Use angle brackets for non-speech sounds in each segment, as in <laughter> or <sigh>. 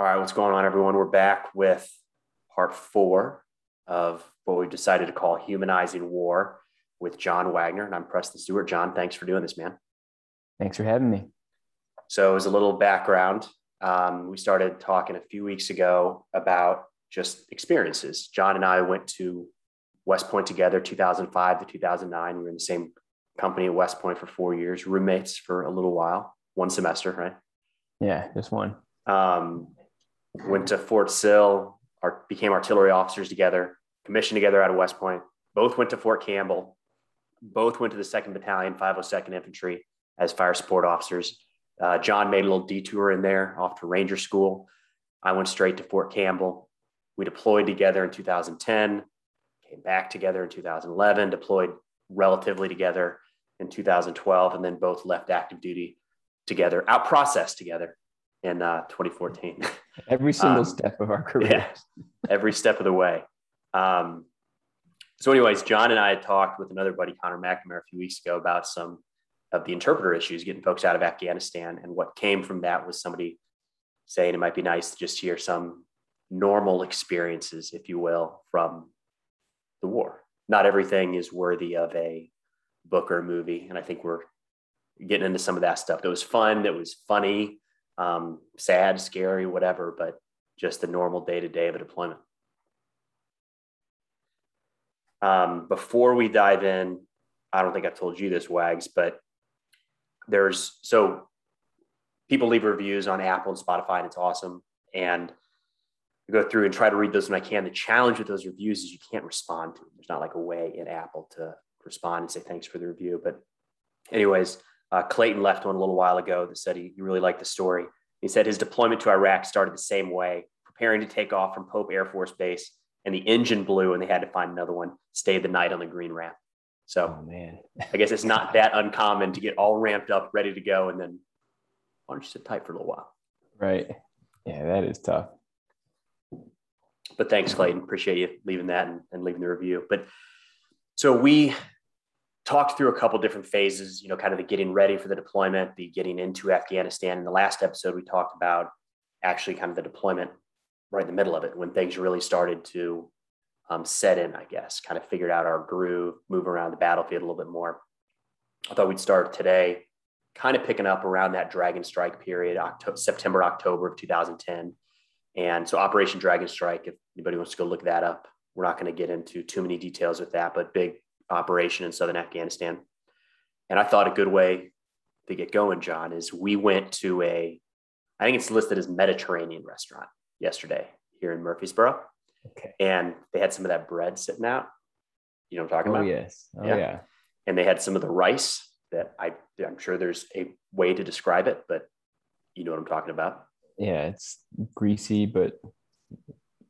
All right, what's going on, everyone? We're back with part four of what we decided to call Humanizing War with John Wagner. And I'm Preston Stewart. John, thanks for doing this, man. Thanks for having me. So, as a little background, um, we started talking a few weeks ago about just experiences. John and I went to West Point together, 2005 to 2009. We were in the same company at West Point for four years, roommates for a little while, one semester, right? Yeah, just one. Um, went to Fort Sill, our, became artillery officers together, commissioned together out of West Point. Both went to Fort Campbell. Both went to the 2nd Battalion, 502nd Infantry as fire support officers. Uh, John made a little detour in there off to Ranger School. I went straight to Fort Campbell. We deployed together in 2010, came back together in 2011, deployed relatively together in 2012, and then both left active duty together, out processed together in uh, 2014. <laughs> Every single um, step of our career. Yeah, <laughs> every step of the way. Um, so, anyways, John and I had talked with another buddy, Connor McNamara, a few weeks ago about some of the interpreter issues, getting folks out of Afghanistan. And what came from that was somebody saying it might be nice to just hear some normal experiences, if you will, from the war. Not everything is worthy of a book or a movie. And I think we're getting into some of that stuff. That was fun, that was funny, um, sad, scary, whatever, but just the normal day to day of a deployment. Um, before we dive in, I don't think I've told you this, Wags, but there's so people leave reviews on Apple and Spotify, and it's awesome. And I go through and try to read those when I can. The challenge with those reviews is you can't respond to them. There's not like a way in Apple to respond and say thanks for the review. But, anyways, uh, Clayton left one a little while ago that said he, he really liked the story. He said his deployment to Iraq started the same way, preparing to take off from Pope Air Force Base, and the engine blew, and they had to find another one. Stayed the night on the green ramp. So, oh, man, I guess it's not that uncommon to get all ramped up, ready to go, and then why don't you sit tight for a little while? Right. Yeah, that is tough. But thanks, Clayton. Appreciate you leaving that and, and leaving the review. But so we talked through a couple different phases, you know, kind of the getting ready for the deployment, the getting into Afghanistan. In the last episode, we talked about actually kind of the deployment right in the middle of it when things really started to um, set in, I guess, kind of figured out our groove, move around the battlefield a little bit more. I thought we'd start today, kind of picking up around that Dragon Strike period, October, September, October of 2010. And so Operation Dragon Strike, if anybody wants to go look that up, we're not going to get into too many details with that, but big operation in southern Afghanistan. And I thought a good way to get going, John, is we went to a, I think it's listed as Mediterranean restaurant yesterday here in Murfreesboro. Okay. And they had some of that bread sitting out. You know what I'm talking oh, about? Yes. Oh, yeah. yeah. And they had some of the rice that I, I'm sure there's a way to describe it, but you know what I'm talking about. Yeah, it's greasy, but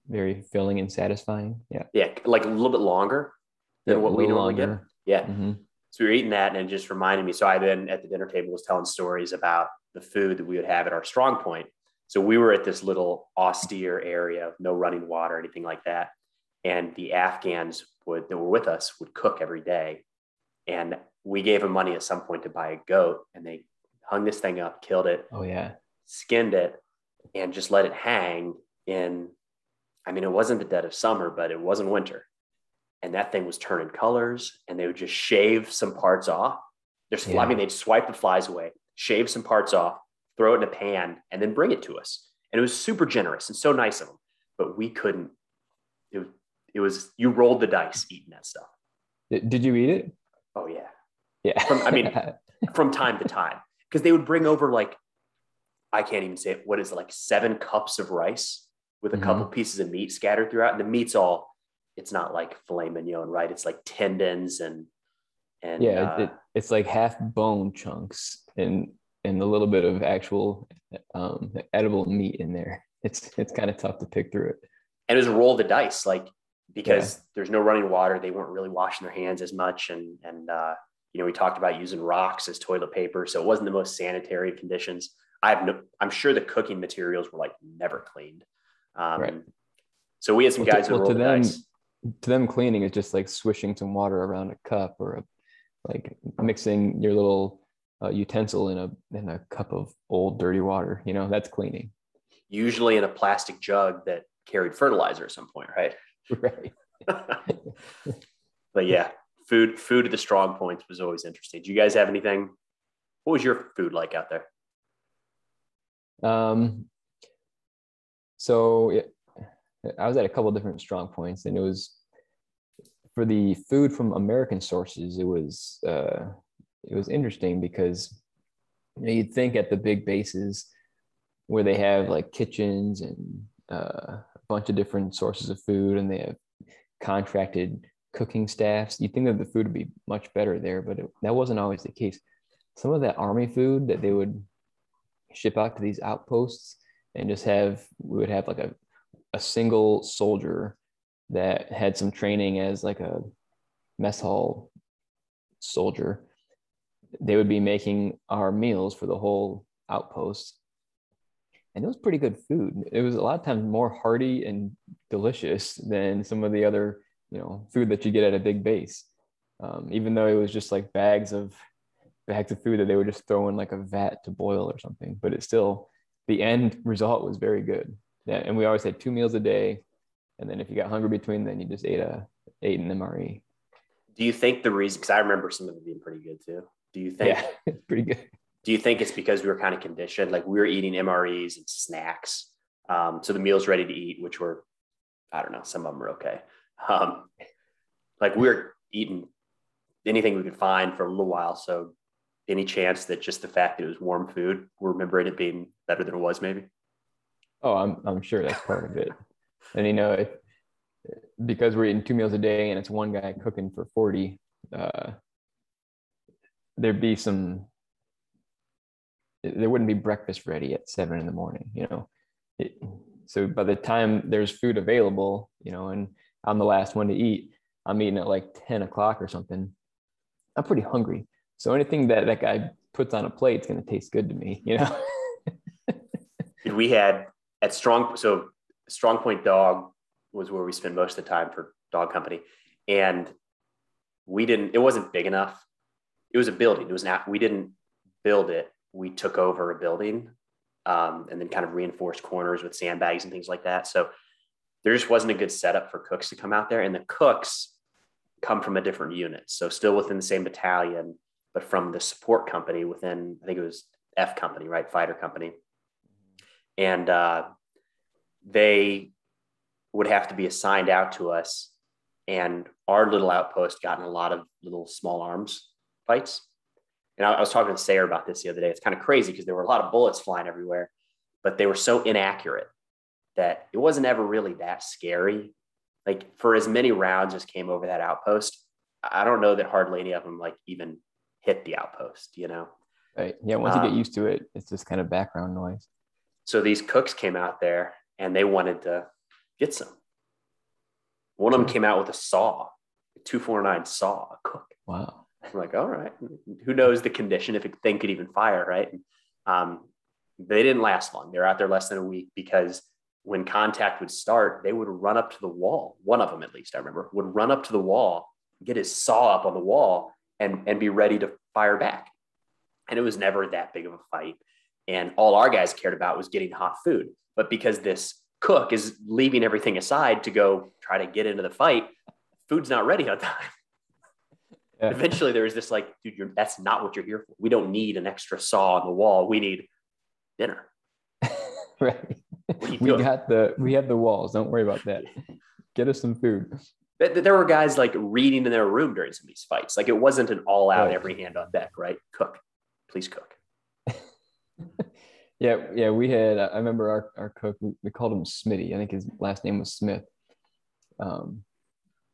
very filling and satisfying. Yeah. Yeah, like a little bit longer than what we normally longer. get. Yeah. Mm-hmm. So we were eating that and it just reminded me. So I then at the dinner table was telling stories about the food that we would have at our strong point. So we were at this little austere area, no running water, anything like that. And the Afghans would that were with us would cook every day. And we gave them money at some point to buy a goat and they hung this thing up, killed it. Oh yeah. Skinned it and just let it hang in I mean, it wasn't the dead of summer, but it wasn't winter and that thing was turning colors and they would just shave some parts off. There's, yeah. I mean, they'd swipe the flies away, shave some parts off, throw it in a pan, and then bring it to us. And it was super generous and so nice of them. But we couldn't. It was, it was you rolled the dice eating that stuff. Did you eat it? Oh yeah, yeah. From, I mean, <laughs> from time to time, because they would bring over like I can't even say it, what is it, like seven cups of rice with a mm-hmm. couple pieces of meat scattered throughout, and the meat's all it's not like filet mignon, right? It's like tendons and and yeah, uh, it, it's like half bone chunks and and a little bit of actual um, edible meat in there. <laughs> It's it's kind of tough to pick through it. And it was a roll the dice, like because yeah. there's no running water, they weren't really washing their hands as much, and and uh, you know we talked about using rocks as toilet paper, so it wasn't the most sanitary conditions. I have no, I'm sure the cooking materials were like never cleaned. Um, right. So we had some well, guys to, well, who rolled the them, dice to them cleaning is just like swishing some water around a cup or a, like mixing your little uh, utensil in a in a cup of old dirty water you know that's cleaning usually in a plastic jug that carried fertilizer at some point, right? <laughs> Right. <laughs> but yeah, food food at the strong points was always interesting. Do you guys have anything? What was your food like out there? Um, so it, I was at a couple different strong points, and it was for the food from American sources. It was uh, it was interesting because you know, you'd think at the big bases where they have like kitchens and uh, a bunch of different sources of food, and they have contracted cooking staffs. You'd think that the food would be much better there, but it, that wasn't always the case. Some of that army food that they would ship out to these outposts and just have we would have like a, a single soldier that had some training as like a mess hall soldier they would be making our meals for the whole outpost. And it was pretty good food. It was a lot of times more hearty and delicious than some of the other you know food that you get at a big base. Um, even though it was just like bags of bags of food that they would just throw in like a vat to boil or something but it still the end result was very good yeah and we always had two meals a day. And then if you got hungry between then you just ate a ate an mre do you think the reason because i remember some of it being pretty good too. Do you think yeah <laughs> pretty good. do you think it's because we were kind of conditioned? Like we were eating mres and snacks um, so the meals ready to eat which were i don't know some of them were okay. Um, like we were eating anything we could find for a little while so any chance that just the fact that it was warm food, we're remembering it being better than it was, maybe? Oh, I'm I'm sure that's part of it. And you know, if because we're eating two meals a day and it's one guy cooking for 40, uh, there'd be some there wouldn't be breakfast ready at seven in the morning, you know. It, so by the time there's food available, you know, and I'm the last one to eat, I'm eating at like 10 o'clock or something. I'm pretty hungry. So anything that that guy puts on a plate is going to taste good to me, you know. <laughs> we had at Strong, so Strong Point Dog was where we spent most of the time for dog company, and we didn't. It wasn't big enough. It was a building. It was not. We didn't build it. We took over a building, um, and then kind of reinforced corners with sandbags and things like that. So there just wasn't a good setup for cooks to come out there, and the cooks come from a different unit. So still within the same battalion, but from the support company within, I think it was F company, right? Fighter company. And uh, they would have to be assigned out to us. And our little outpost got in a lot of little small arms fights. And I, I was talking to Sayer about this the other day. It's kind of crazy because there were a lot of bullets flying everywhere, but they were so inaccurate that it wasn't ever really that scary. Like for as many rounds as came over that outpost, I don't know that hardly any of them like even hit the outpost, you know? Right. Yeah. Once um, you get um, used to it, it's just kind of background noise. So these cooks came out there and they wanted to get some. One of them came out with a saw, a 249 saw, a cook. Wow. I'm like, all right. Who knows the condition if a thing could even fire, right? Um, they didn't last long. They were out there less than a week because when contact would start, they would run up to the wall. One of them, at least, I remember, would run up to the wall, get his saw up on the wall, and and be ready to fire back. And it was never that big of a fight. And all our guys cared about was getting hot food. But because this cook is leaving everything aside to go try to get into the fight, food's not ready on time. Yeah. Eventually, there was this like, dude, that's not what you're here for. We don't need an extra saw on the wall. We need dinner. <laughs> right. We got the we have the walls. Don't worry about that. <laughs> Get us some food there were guys like reading in their room during some of these fights. Like it wasn't an all out, right. every hand on deck, right? Cook, please cook. Yeah, yeah. We had. I remember our our cook. We called him Smitty. I think his last name was Smith. Um,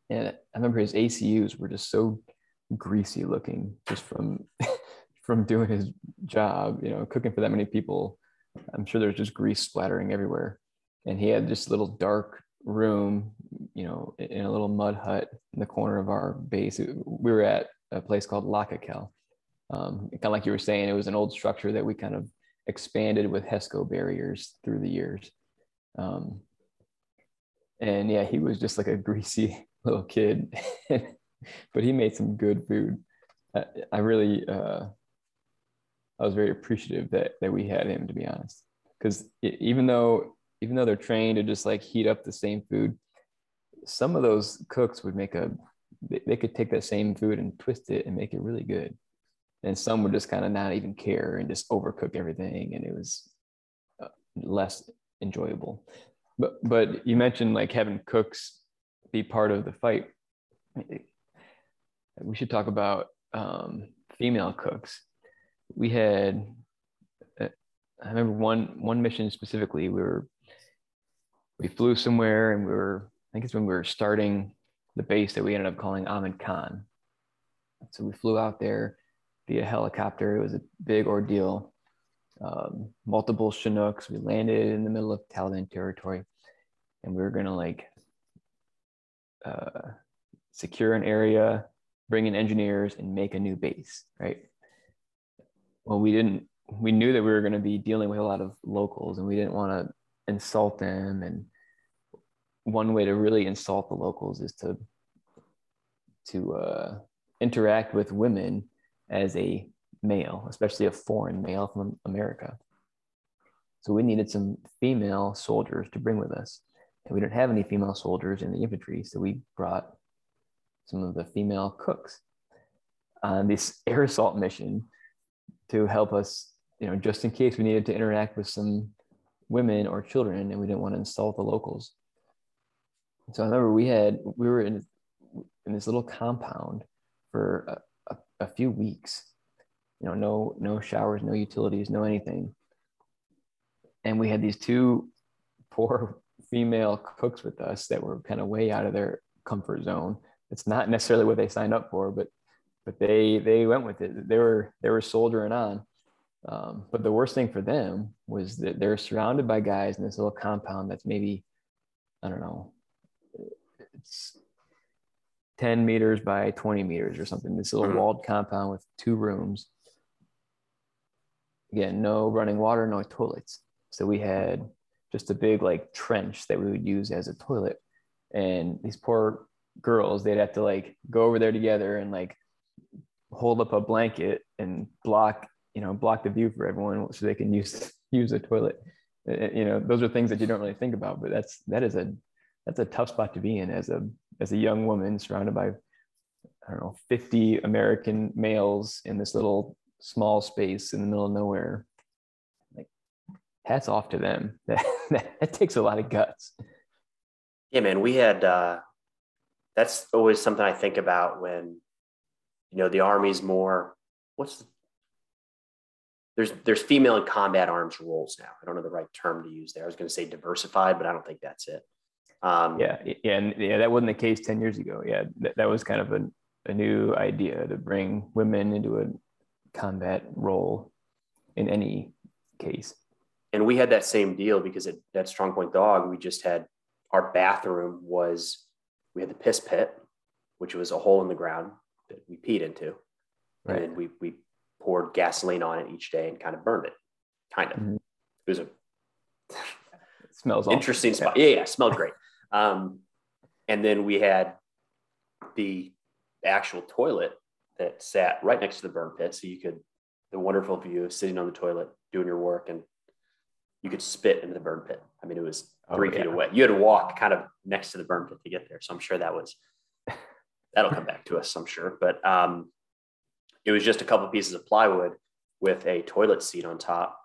and I remember his ACUs were just so greasy looking, just from <laughs> from doing his job. You know, cooking for that many people. I'm sure there's just grease splattering everywhere. And he had this little dark room, you know, in a little mud hut in the corner of our base. We were at a place called Lakakel. Um, kind of like you were saying, it was an old structure that we kind of expanded with HESCO barriers through the years. Um, and yeah, he was just like a <laughs> greasy little kid, <laughs> but he made some good food. I, I really, uh, I was very appreciative that that we had him, to be honest, because even though even though they're trained to just like heat up the same food, some of those cooks would make a they, they could take that same food and twist it and make it really good. And some would just kind of not even care and just overcook everything, and it was uh, less enjoyable. But but you mentioned like having cooks be part of the fight. We should talk about um, female cooks. We had uh, I remember one one mission specifically. We were we flew somewhere and we were I think it's when we were starting the base that we ended up calling Ahmed Khan. So we flew out there via helicopter. It was a big ordeal. Um, multiple Chinooks. We landed in the middle of Taliban territory, and we were gonna like uh, secure an area, bring in engineers, and make a new base. Right. Well, we didn't. We knew that we were going to be dealing with a lot of locals, and we didn't want to insult them and one way to really insult the locals is to to uh, interact with women as a male, especially a foreign male from America. So we needed some female soldiers to bring with us. And we didn't have any female soldiers in the infantry, so we brought some of the female cooks on this <laughs> air assault mission to help us, you know, just in case we needed to interact with some women or children and we didn't want to insult the locals. So I remember we had we were in in this little compound for a, few weeks. You know, no no showers, no utilities, no anything. And we had these two <laughs> poor female cooks with us that were kind of way out of their comfort zone. It's not necessarily what they signed up for, but but they they went with it. They were they were soldiering on. Um, but the worst thing for them was that they're surrounded by guys in this little compound that's maybe, I don't know, it's 10 meters by 20 meters or something. This little mm-hmm. walled compound with two rooms. Again, no running water, no toilets. So we had just a big like trench that we would use as a toilet. And these poor girls, they'd have to like go over there together and like hold up a blanket and block you know block the view for everyone so they can <laughs> use use the toilet you know those are things that you don't really think about but that's that is a that's a tough spot to be in as a as a young woman surrounded by i don't know 50 american males in this little small space in the middle of nowhere like hats off to them <laughs> that that, takes a lot of guts yeah man we had uh that's always something i think about when you know the army's more what's the there's there's female in combat arms roles now. I don't know the right term to use there. I was going to say diversified, but I don't think that's it. Um, yeah, yeah, and yeah, that wasn't the case ten years ago. Yeah, that, that was kind of a, a new idea to bring women into a combat role in any case. And we had that same deal because at that Strong Point Dog, we just had our bathroom was we had the piss pit, which was a hole in the ground that we peed into, right. and then we we poured gasoline on it each day and kind of burned it. Kind of. Mm-hmm. It was a it smells interesting awesome. spot. Yeah, yeah, smelled great. Um, and then we had the actual toilet that sat right next to the burn pit, so you could the wonderful view of sitting on the toilet doing your work, and you could spit into the burn pit. I mean, it was oh, three oh, yeah. feet away. You had to walk kind of next to the burn pit to get there. So I'm sure that was <laughs> that'll come back to us. I'm sure, but um, it was just a couple pieces of plywood with a toilet seat on top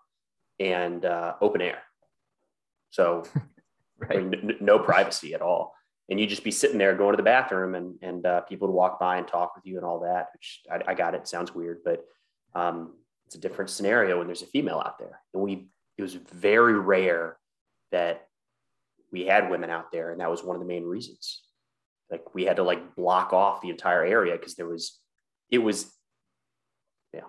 and uh, open air. So <laughs> right. Mean, n- no privacy at all. And you just be sitting there going to the bathroom and, and uh, people would walk by and talk with you and all that, which I, I got it. Sounds weird, but um, it's a different scenario when there's a female out there. And we, it was very rare that we had women out there. And that was one of the main reasons. Like we had to like block off the entire area because there was, it was yeah,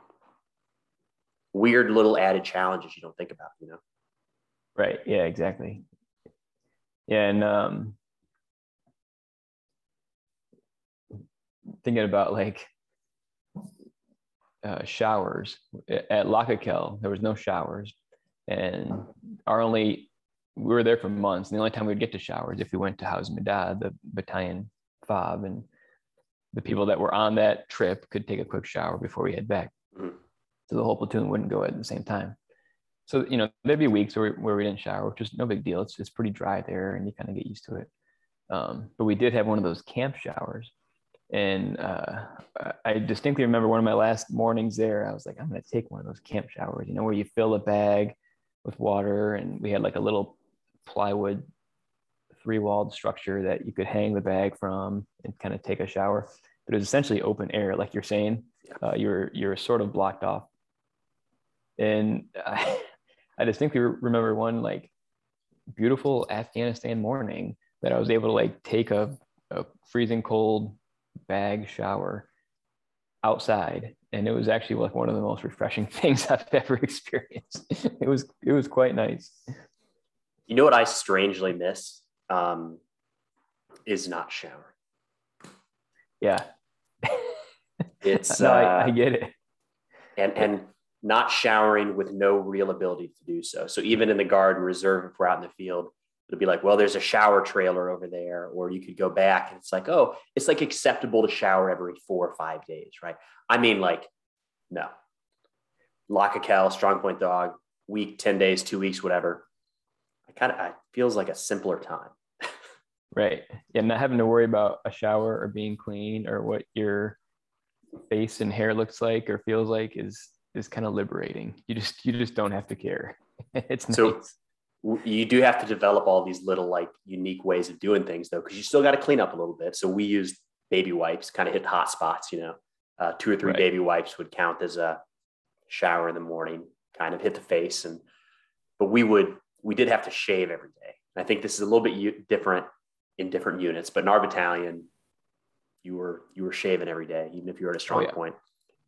weird little added challenges you don't think about, you know? Right. Yeah, exactly. Yeah. And um, thinking about like uh, showers at Lakakel, there was no showers. And our only, we were there for months. And the only time we'd get to showers if we went to Hauz Medad, the battalion fob, and the people that were on that trip could take a quick shower before we head back. Mm-hmm so the whole platoon wouldn't go at the same time. So you know there'd be weeks where we, where we didn't shower, which is no big deal. It's it's pretty dry there, and you kind of get used to it. Um, but we did have one of those camp showers, and uh, I distinctly remember one of my last mornings there. I was like, I'm going to take one of those camp showers, you know, where you fill a bag with water, and we had like a little plywood three walled structure that you could hang the bag from and kind of take a shower. But it was essentially open air, like you're saying. Uh, you're you're sort of blocked off. And <laughs> I, I distinctly remember one like beautiful Afghanistan morning that I was able to like take a, a freezing cold bag shower outside and it was actually like one of the most refreshing <laughs> things I've ever experienced. It was it was quite nice. You know what I strangely miss um, is not shower. Yeah, it's <laughs> no, uh, I, I get it. and and not showering with no real ability to do so. So even in the Guard and Reserve, if we're out in the field, it'll be like, well, there's a shower trailer over there, or you could go back and it's like, oh, it's like acceptable to shower every four or five days, right? I mean, like, no. Lock a cow, strong point dog, week, 10 days, two weeks, whatever. I kind of, it feels like a simpler time. <laughs> Right. Yeah, not having to worry about a shower or being clean or what your face and hair looks like or feels like is is kind of liberating. You just you just don't have to care. <laughs> it's nice. So you do have to develop all these little like unique ways of doing things though, because you still got to clean up a little bit. So we used baby wipes, kind of hit hot spots, you know, uh, two or three Right. baby wipes would count as a shower in the morning, kind of hit the face. And, but we would, we did have to shave every day. And I think this is a little bit u- different in different units, but in our battalion, you were, you were shaving every day, even if you were at a strong yeah. point.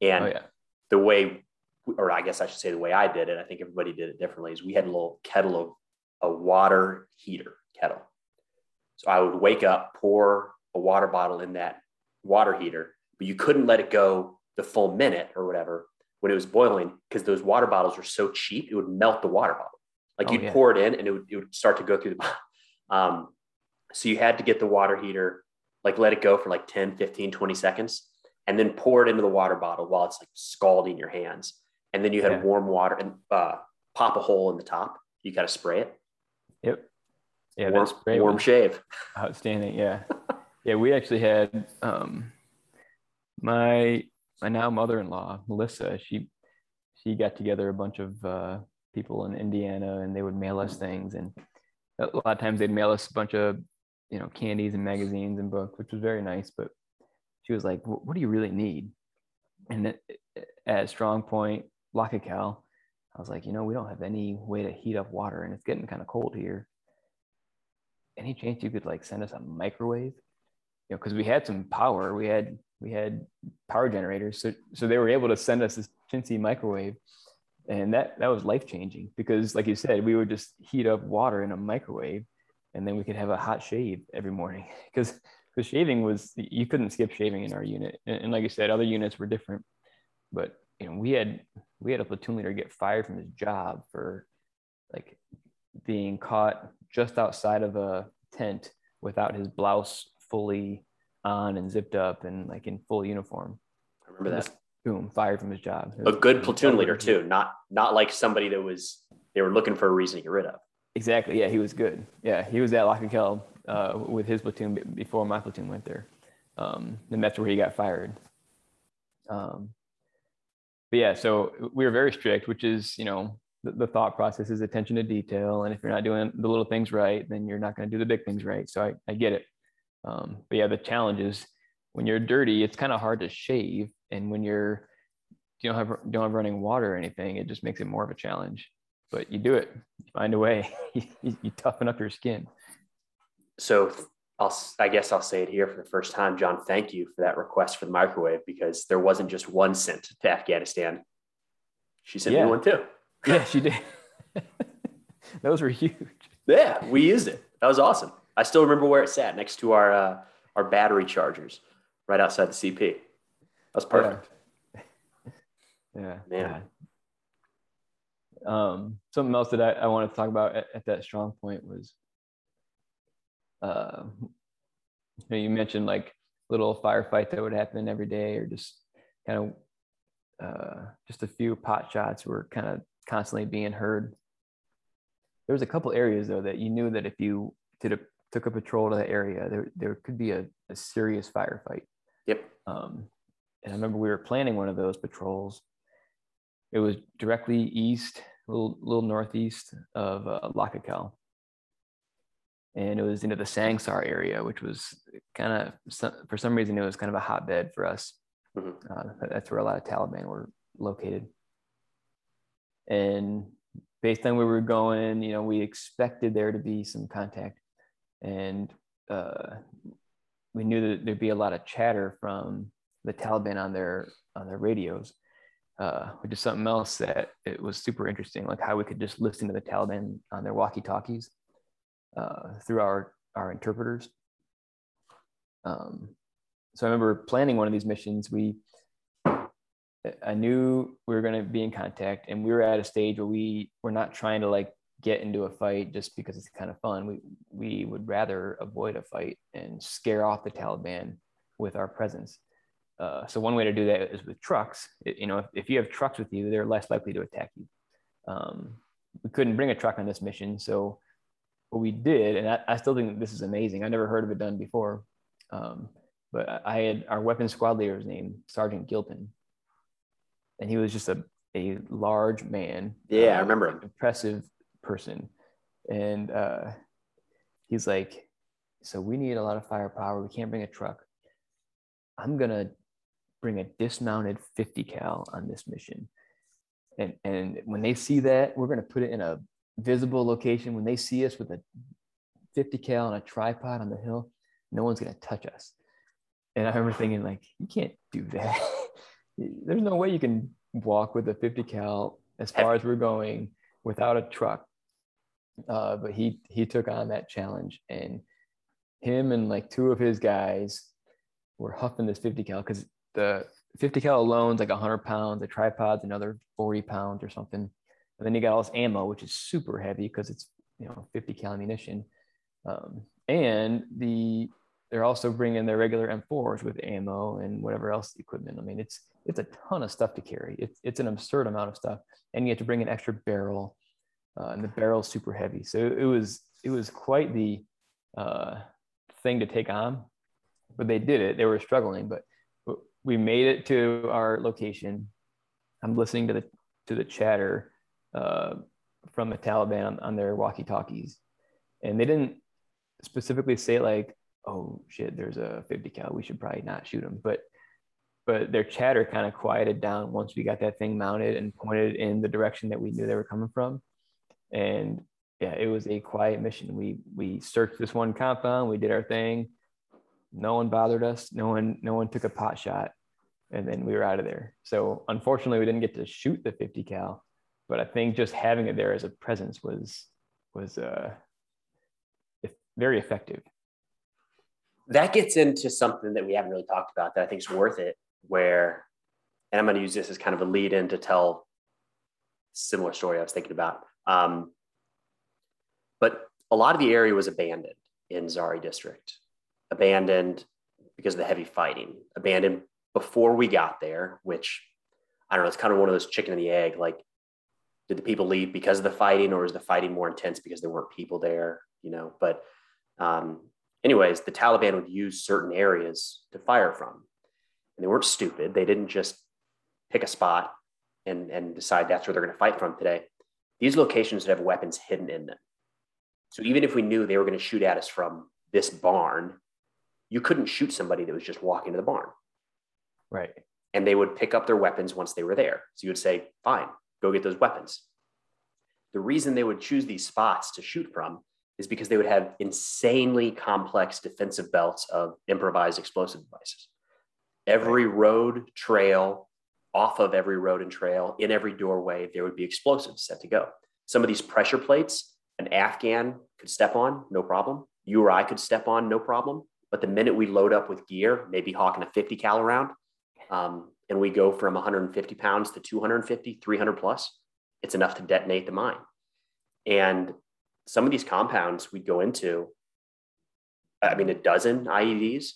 And oh yeah. the way, or I guess I should say the way I did it, I think everybody did it differently, is we had a little kettle of a water heater kettle. So I would wake up, pour a water bottle in that water heater, but you couldn't let it go the full minute or whatever when it was boiling because those water bottles were so cheap, it would melt the water bottle. Like Oh, you'd yeah. pour it in and it would, it would start to go through the bottle. <laughs> Um, so you had to get the water heater, like let it go for like 10, 15, 20 seconds, and then pour it into the water bottle while it's like scalding your hands. And then you had Yeah. warm water and uh, pop a hole in the top. You got to spray it. Yep. Yeah, warm, warm shave. outstanding. Yeah. <laughs> yeah, we actually had um my my now mother-in-law, Melissa, she she got together a bunch of uh people in Indiana and they would mail us things and a lot of times they'd mail us a bunch of you know candies and magazines and books, which was very nice. But she was like, "What what do you really need?" And at Strong Point, Lockacal, I was like, you know, we don't have any way to heat up water, and it's getting kind of cold here. Any chance you could like send us a microwave? You know, because we had some power, we had we had power generators, so so they were able to send us this chintzy microwave, and that that was life changing because, like you said, we would just heat up water in a microwave, and then we could have a hot shave every morning <laughs> because because shaving was you couldn't skip shaving in our unit, and, and like you said, other units were different, but you know we had we had a platoon leader get fired from his job for like being caught just outside of a tent without his blouse fully on and zipped up and like in full uniform. I remember that. Boom, fired from his job. A good platoon leader too, not not like somebody that was they were looking for a reason to get rid of. Exactly. Yeah, he was good. Yeah, he was at Lockakel uh, with his platoon before my platoon went there. Um, and that's where he got fired. Um, but yeah, so we were very strict, which is, you know, the, the thought process is attention to detail. And if you're not doing the little things right, then you're not going to do the big things right. So I, I get it. Um, but yeah, the challenge is when you're dirty, it's kind of hard to shave. And when you're, you don't have, don't have running water or anything, it just makes it more of a challenge. But you do it, you find a way, <laughs> you, you toughen up your skin. So I'll I guess I'll say it here for the first time, John. Thank you for that request for the microwave because there wasn't just one sent to Afghanistan. She sent Yeah. me one too. <laughs> Yeah, she did. <laughs> Those were huge. Yeah, we used it. That was awesome. I still remember where it sat next to our uh, our battery chargers, right outside the CP. That was perfect. <laughs> Yeah. Man. God. Um, something else that I, I wanted to talk about at, at that strong point was, uh, you, know, you mentioned like little firefight that would happen every day, or just kind of uh, just a few pot shots were kind of constantly being heard. There was a couple areas though that you knew that if you did a took a patrol to that area, there there could be a, a serious firefight. Yep. Um, and I remember we were planning one of those patrols. It was directly east, a little, little northeast of uh, Parle. And it was into the Sangsar area, which was kind of, for some reason, it was kind of a hotbed for us. Mm-hmm. Uh, that's where a lot of Taliban were located. And based on where we were going, you know, we expected there to be some contact. And uh, we knew that there'd be a lot of chatter from the Taliban on their on their radios, uh, which is something else that it was super interesting, like how we could just listen to the Taliban on their walkie-talkies uh, through our our interpreters. Um, so I remember planning one of these missions. We I knew we were going to be in contact, and we were at a stage where we were not trying to like get into a fight just because it's kind of fun. We we would rather avoid a fight and scare off the Taliban with our presence. Uh, so one way to do that is with trucks. It, you know, if, if, you have trucks with you, they're less likely to attack you. Um, we couldn't bring a truck on this mission, so what we did, and I, I, still think this is amazing. I never heard of it done before, um, but I had our weapons squad leader was named Sergeant Gilpin, and he was just a a large man. Yeah, uh, I remember him. Impressive person, and uh, he's like, "So we need a lot of firepower. We can't bring a truck. I'm gonna bring a dismounted 50 cal on this mission." And and when they see that, we're gonna put it in a visible location. When they see us with a 50 cal on a tripod on the hill, no one's gonna touch us. And I remember thinking, like, you can't do that. <laughs> There's no way you can walk with a 50 cal as far as we're going without a truck uh, but he he took on that challenge, and him and like two of his guys were huffing this 50 cal because the 50 cal alone is like 100 pounds. The tripod's another 40 pounds or something, and then you got all this ammo, which is super heavy because it's you know 50 cal ammunition, um, and the they're also bringing their regular M4s with ammo and whatever else equipment. I mean, it's it's a ton of stuff to carry. It's it's an absurd amount of stuff, and you have to bring an extra barrel uh, and the barrel's super heavy. So it was it was quite the uh, thing to take on, but they did it. They were struggling, but we made it to our location. I'm listening to the to the chatter uh, from the Taliban on, on their walkie-talkies, and they didn't specifically say like, "Oh shit, there's a 50 cal. We should probably not shoot them," but but their chatter kind of quieted down once we got that thing mounted and pointed in the direction that we knew they were coming from and yeah, it was a quiet mission. We we searched this one compound, we did our thing. No one bothered us. No one no one took a pot shot, and then we were out of there. So unfortunately, we didn't get to shoot the 50 cal, but I think just having it there as a presence was was uh, very effective. That gets into something that we haven't really talked about that I think is worth it. Where, and I'm going to use this as kind of a lead in to tell similar story I was thinking about um, but a lot of the area was abandoned in Zhari district, abandoned because of the heavy fighting, abandoned before we got there, which I don't know, it's kind of one of those chicken and the egg. Like, did the people leave because of the fighting or is the fighting more intense because there weren't people there, you know? But, um, anyways, the Taliban would use certain areas to fire from. And they weren't stupid. They didn't just pick a spot and, and decide that's where they're going to fight from today. These locations would have weapons hidden in them. So even if we knew they were going to shoot at us from this barn, you couldn't shoot somebody that was just walking to the barn. Right. And they would pick up their weapons once they were there. So you would say, fine, go get those weapons. The reason they would choose these spots to shoot from is because they would have insanely complex defensive belts of improvised explosive devices. Every road, trail, off of every road and trail, in every doorway, there would be explosives set to go. Some of these pressure plates, an Afghan could step on, no problem. You or I could step on, no problem. But the minute we load up with gear, maybe hawking a 50 cal round, um, and we go from 150 pounds to 250, 300 plus, it's enough to detonate the mine. And some of these compounds we'd go into, I mean, a dozen IEDs.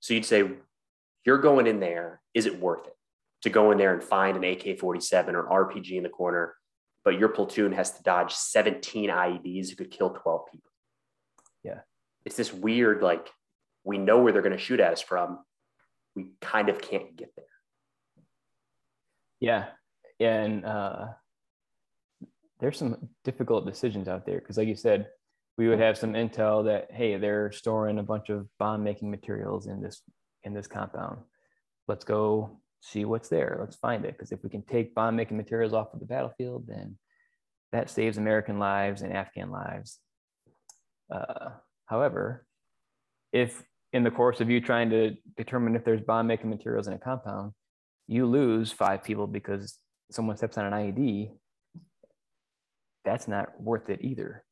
So you'd say, you're going in there, is it worth it? to go in there and find an AK 47 or RPG in the corner but your platoon has to dodge 17 IEDs who could kill 12 people. Yeah. It's this weird, like, we know where they're going to shoot at us from. We kind of can't get there. Yeah. And uh, there's some difficult decisions out there because, like you said, we would have some intel that hey, they're storing a bunch of bomb making materials in this in this compound. Let's go see what's there. Let's find it because if we can take bomb making materials off of the battlefield, then that saves American lives and Afghan lives. Uh, however, if in the course of you trying to determine if there's bomb making materials in a compound, you lose five people because someone steps on an IED, that's not worth it either.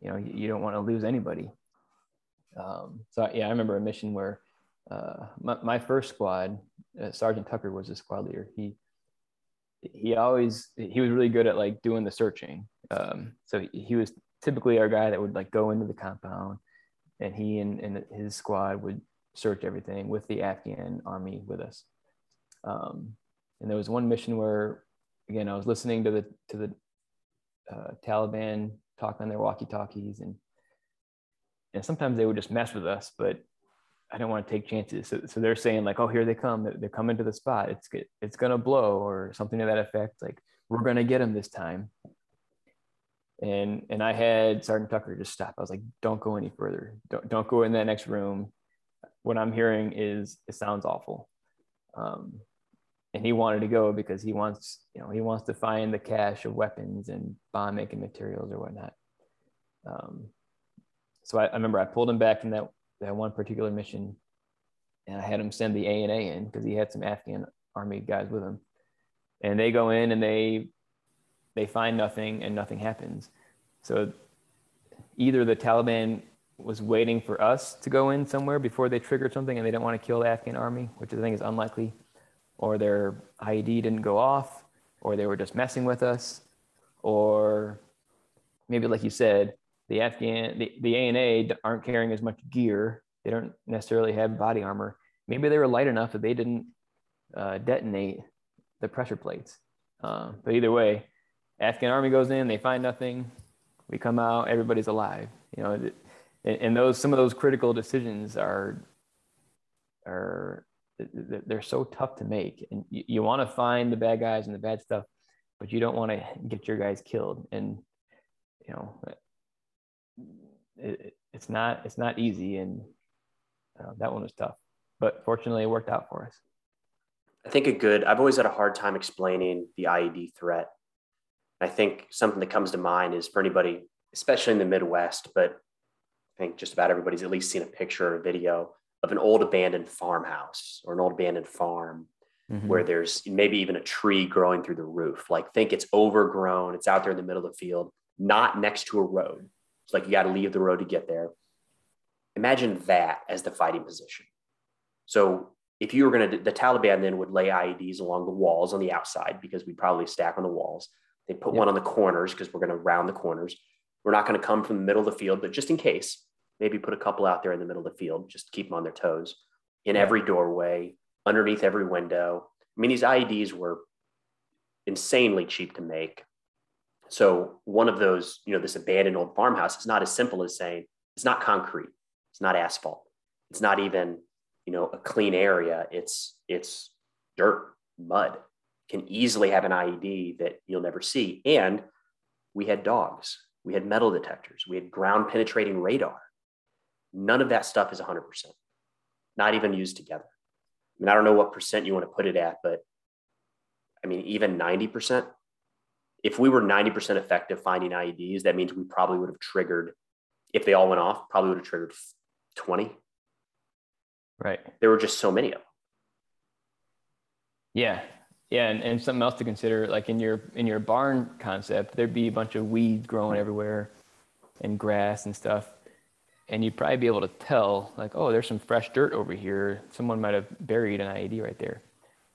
You know, you don't want to lose anybody. Um, so yeah, I remember a mission where uh, my, my, first squad, uh, Sergeant Tucker was the squad leader. He he always he was really good at like doing the searching. Um, so he, he was typically our guy that would like go into the compound, and he and, and his squad would search everything with the Afghan army with us. Um, and there was one mission where, again, I was listening to the to the uh, Taliban talk on their walkie-talkies, and and sometimes they would just mess with us, but I don't want to take chances. So, so they're saying like, oh, here they come. They're coming to the spot. It's it's gonna blow or something to that effect. Like we're gonna get them this time. And and I had Sergeant Tucker just stop. I was like, don't go any further. Don't don't go in that next room. What I'm hearing is it sounds awful. Um, and he wanted to go because he wants you know he wants to find the cache of weapons and bomb making materials or whatnot um, so I, I, remember i pulled him back from that that one particular mission and i had him send the ANA in because he had some afghan army guys with him and they go in and they they find nothing and nothing happens so either the taliban was waiting for us to go in somewhere before they triggered something and they didn't want to kill the afghan army which i think is unlikely or their IED didn't go off, or they were just messing with us, or maybe like you said, the Afghan, the, the ANA aren't carrying as much gear. They don't necessarily have body armor. Maybe they were light enough that they didn't uh, detonate the pressure plates. Uh, but either way, Afghan army goes in, they find nothing. We come out, everybody's alive. You know, and, those some of those critical decisions are are they're so tough to make and you, want to find the bad guys and the bad stuff but you don't want to get your guys killed and you know it, it's not it's not easy and uh, that one was tough but fortunately it worked out for us i think a good i've always had a hard time explaining the ied threat i think something that comes to mind is for anybody especially in the midwest but i think just about everybody's at least seen a picture or a video of an old abandoned farmhouse or an old abandoned farm mm-hmm. where there's maybe even a tree growing through the roof. Like think it's overgrown, it's out there in the middle of the field, not next to a road. It's like you got to leave the road to get there. Imagine that as the fighting position. So if you were going to, the Taliban then would lay IEDs along the walls on the outside because we'd probably stack on the walls. They put yep. one on the corners because we're going to round the corners. We're not going to come from the middle of the field, but just in case, maybe put a couple out there in the middle of the field, just keep them on their toes in every doorway, underneath every window. I mean, these IEDs were insanely cheap to make. So one of those, you know, this abandoned old farmhouse is not as simple as saying it's not concrete, it's not asphalt, it's not even, you know, a clean area. It's it's dirt, mud. Can easily have an IED that you'll never see. And we had dogs, we had metal detectors, we had ground penetrating radar. None of that stuff is 100%, not even used together. I mean, I don't know what percent you want to put it at, but I mean, even 90%, if we were 90% effective finding IEDs, that means we probably would have triggered, if they all went off, probably would have triggered 20. Right. There were just so many of them. Yeah. Yeah. And, and something else to consider, like in your in your barn concept, there'd be a bunch of weeds growing everywhere and grass and stuff. And you'd probably be able to tell like oh there's some fresh dirt over here. Someone might have buried an ied right there.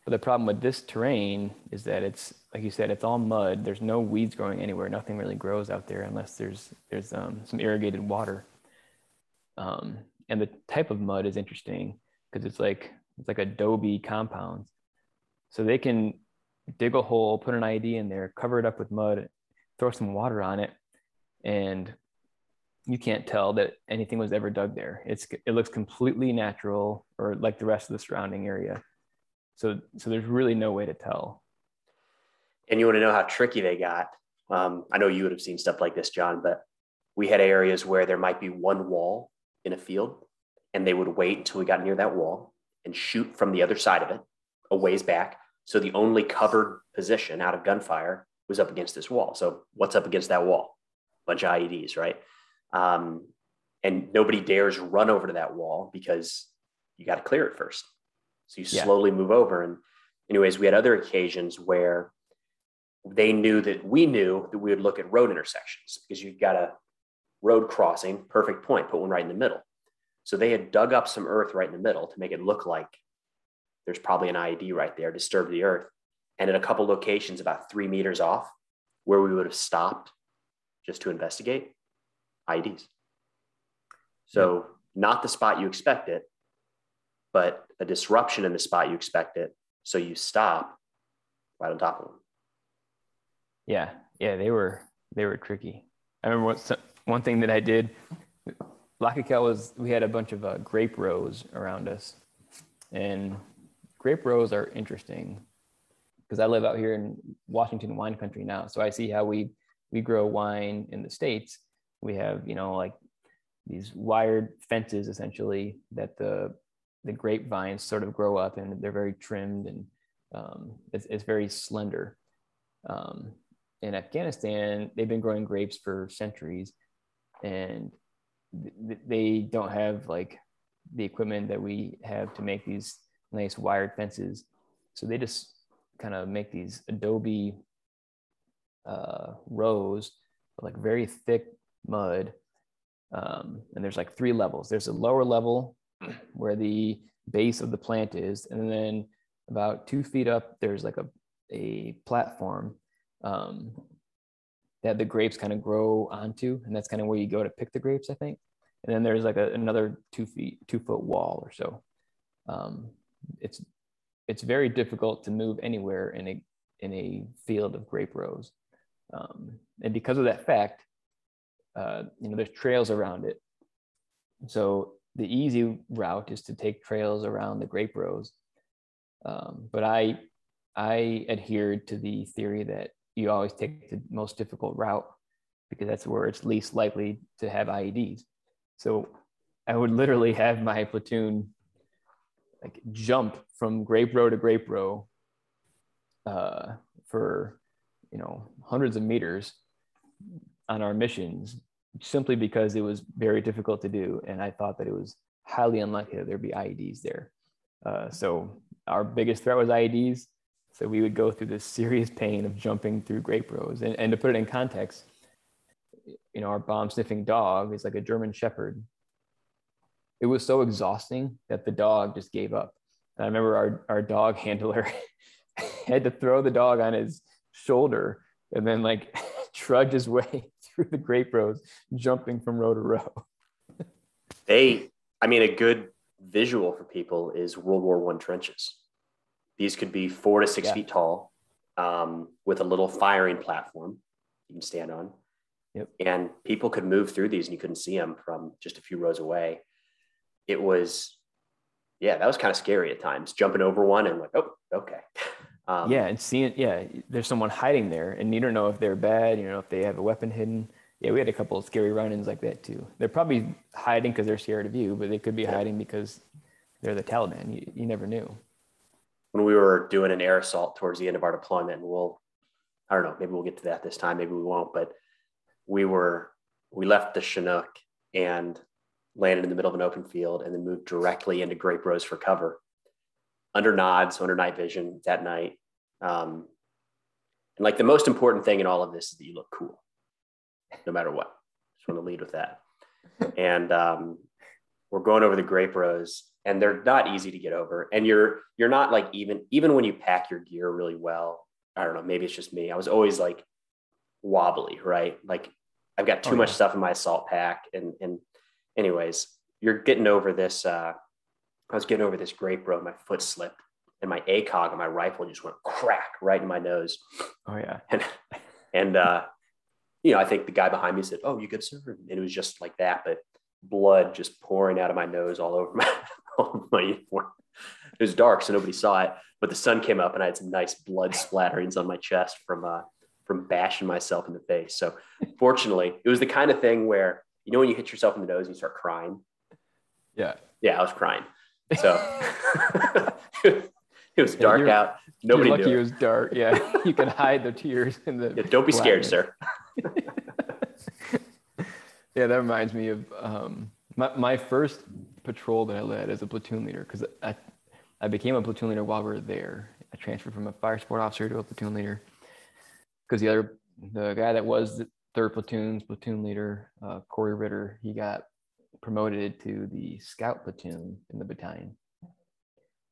But the problem with this terrain is that it's like you said it's all mud. There's no weeds growing anywhere. Nothing really grows out there unless there's there's um, some irrigated water. Um, and the type of mud is interesting because it's like it's like adobe compounds so they can dig a hole put an IED in there cover it up with mud throw some water on it, and you can't tell that anything was ever dug there. It's it looks completely natural or like the rest of the surrounding area. So so there's really no way to tell. And you want to know how tricky they got. Um, I know you would have seen stuff like this, John, but we had areas where there might be one wall in a field, and they would wait until we got near that wall and shoot from the other side of it, a ways back. So the only covered position out of gunfire was up against this wall. So what's up against that wall? A bunch of IEDs, right? Um, and nobody dares run over to that wall because you got to clear it first. So you yeah. slowly move over. And anyways, we had other occasions where they knew that we knew that we would look at road intersections because you've got a road crossing, perfect point, put one right in the middle. So they had dug up some earth right in the middle to make it look like there's probably an IED right there, disturb the earth. And in a couple locations about three meters off, where we would have stopped just to investigate, IEDs. So not the spot you expect it, but a disruption in the spot you expect it. So you stop right on top of them. Yeah, yeah, they were they were tricky. I remember what, one thing that I did. Parle was we had a bunch of uh, grape rows around us, and grape rows are interesting because I live out here in Washington wine country now, so I see how we we grow wine in the states. We have you know like these wired fences essentially that the the grapevines sort of grow up and they're very trimmed and um, it's, it's very slender. Um, in Afghanistan, they've been growing grapes for centuries, and th- they don't have like the equipment that we have to make these nice wired fences. So they just kind of make these adobe uh, rows, like very thick mud. Um, and there's like three levels. There's a lower level where the base of the plant is, and then about two feet up, there's like a, a platform um, that the grapes kind of grow onto, and that's kind of where you go to pick the grapes, I think. And then there's like a, another two feet, two foot wall or so. Um, it's it's very difficult to move anywhere in a in a field of grape rows, um, and because of that fact, uh, you know, there's trails around it. So the easy route is to take trails around the grape rows. Um, but I I adhered to the theory that you always take the most difficult route because that's where it's least likely to have IEDs. So I would literally have my platoon like jump from grape row to grape row uh, for you know hundreds of meters on our missions simply because it was very difficult to do and i thought that it was highly unlikely that there'd be ieds there uh, so our biggest threat was ieds so we would go through this serious pain of jumping through grape rows. And, and to put it in context, you know, our bomb sniffing dog is like a German Shepherd. It was so exhausting that the dog just gave up. And I remember our, our dog handler <laughs> had to throw the dog on his shoulder and then like <laughs> trudge his way <laughs> through the grape rows, jumping from row to row. they, I mean, a good visual for people is World War One trenches. These could be four to six yeah. feet tall um, with a little firing platform you can stand on. Yep. And people could move through these and you couldn't see them from just a few rows away. It was, yeah, that was kind of scary at times, jumping over one and like, oh, okay. <laughs> Um, yeah, and seeing, yeah, there's someone hiding there, and you don't know if they're bad, you know, if they have a weapon hidden. Yeah, we had a couple of scary run-ins like that too. They're probably hiding because they're scared of you, but they could be yeah. hiding because they're the Taliban. You, you never knew when we were doing an air assault towards the end of our deployment, and we'll, I don't know, maybe we'll get to that this time, maybe we won't, but we were, we left the Chinook and landed in the middle of an open field and then moved directly into grape rows for cover under nods, under night vision that night. Um, and like the most important thing in all of this is that you look cool, no matter what. Just want to lead with that. <laughs> And um, we're going over the grape rows and they're not easy to get over and you're you're not like even even when you pack your gear really well i don't know maybe it's just me i was always like wobbly right like i've got too oh, much yeah. stuff in my assault pack and and anyways you're getting over this uh i was getting over this grape road my foot slipped and my acog on my rifle just went crack right in my nose oh yeah and and uh you know, I think the guy behind me said, "Oh, you good, sir?" And it was just like that, but blood just pouring out of my nose all over <laughs> my, all my uniform. It was dark, so nobody saw it. But the sun came up, and I had some nice blood splatterings on my chest from uh, from bashing myself in the face. So, fortunately, it was the kind of thing where you know when you hit yourself in the nose and you start crying. Yeah, yeah, I was crying. So <laughs> it was dark yeah, out. Nobody lucky knew. it was dark. Yeah, you can hide the tears in the. Yeah, don't be scared, sir. <laughs> Yeah, that reminds me of um, my, my first patrol that I led as a platoon leader because I, I became a platoon leader while we were there. I transferred from a fire support officer to a platoon leader because the other the guy that was third platoon's platoon leader, uh, Corey Ritter, he got promoted to the scout platoon in the battalion.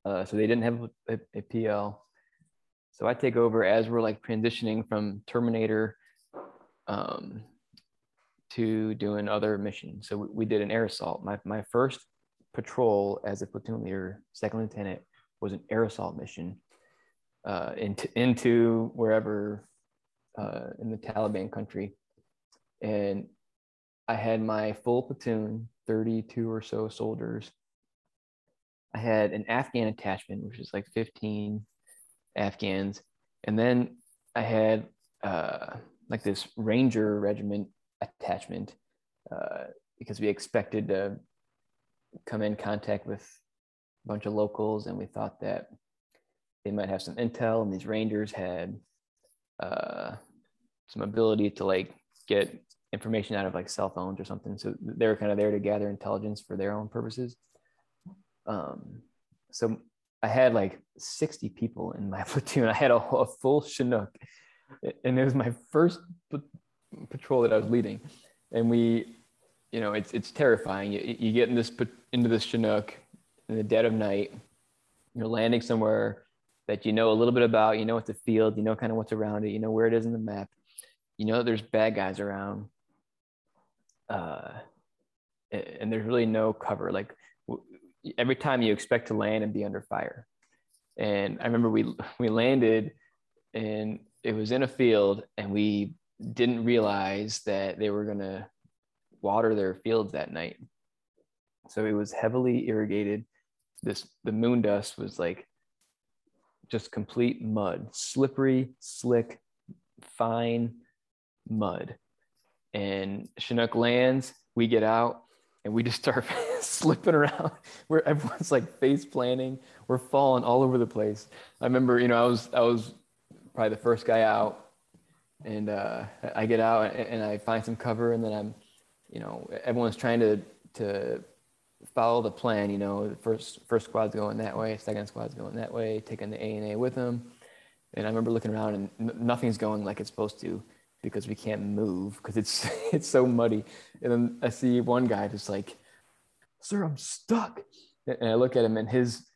Uh, so they didn't have a, a PL. So I take over as we're like transitioning from Terminator um, to doing other missions. So we, we did an air assault. My, my first patrol as a platoon leader, second lieutenant, was an air assault mission uh, into, into wherever uh, in the Taliban country. And I had my full platoon, 32 or so soldiers. I had an Afghan attachment, which is like 15 Afghans. And then I had uh, like this Ranger regiment attachment uh, because we expected to come in contact with a bunch of locals and we thought that they might have some intel and these Rangers had uh, some ability to like get information out of like cell phones or something. So they were kind of there to gather intelligence for their own purposes. Um, so I had like 60 people in my <laughs> platoon. I had a, a full Chinook, and it was my first p- patrol that I was leading. And we, you know, it's it's terrifying. You, you get in this into this Chinook in the dead of night. You're landing somewhere that you know a little bit about. You know what's the field. You know kind of what's around it. You know where it is in the map. You know there's bad guys around. Uh, and there's really no cover. Like every time you expect to land and be under fire. And I remember we <laughs> we landed and it was in a field and we didn't realize that they were to water their fields that night. So it was heavily irrigated. This the moon dust was like just complete mud, slippery, slick, fine mud. And Chinook lands, we get out and we just start <laughs> slipping around <laughs> where everyone's like face planting. We're falling all over the place. I remember, you know, I was I was probably the first guy out, and uh, I get out and, and I find some cover, and then I'm, you know, everyone's trying to to follow the plan. You know, the first first squad's going that way, second squad's going that way, taking the ANA with them. And I remember looking around and nothing's going like it's supposed to because we can't move because it's <laughs> it's so muddy. And then I see one guy just like, "Sir, I'm stuck." And I look at him and his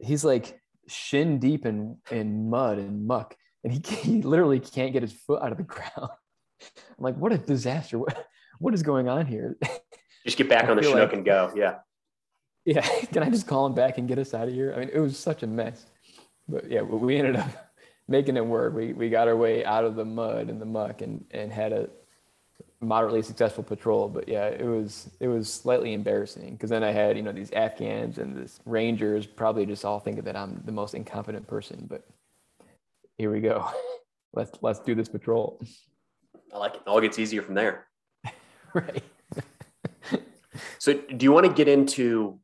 he's like shin deep in in mud and muck, and he <laughs> he literally can't get his foot out of the ground. <laughs> I'm like, "What a disaster! What what is going on here?" Just get back I on the Chinook like- and go. Yeah. Yeah, can I just call him back and get us out of here? I mean, it was such a mess. But yeah, we ended up making it work. We we got our way out of the mud and the muck and and had a moderately successful patrol. But yeah, it was it was slightly embarrassing because then I had you know these Afghans and this Rangers probably just all thinking that I'm the most incompetent person. But here we go. <laughs> Let's let's do this patrol. I like it. All gets easier from there. <laughs> right. <laughs> So, do you want to get into,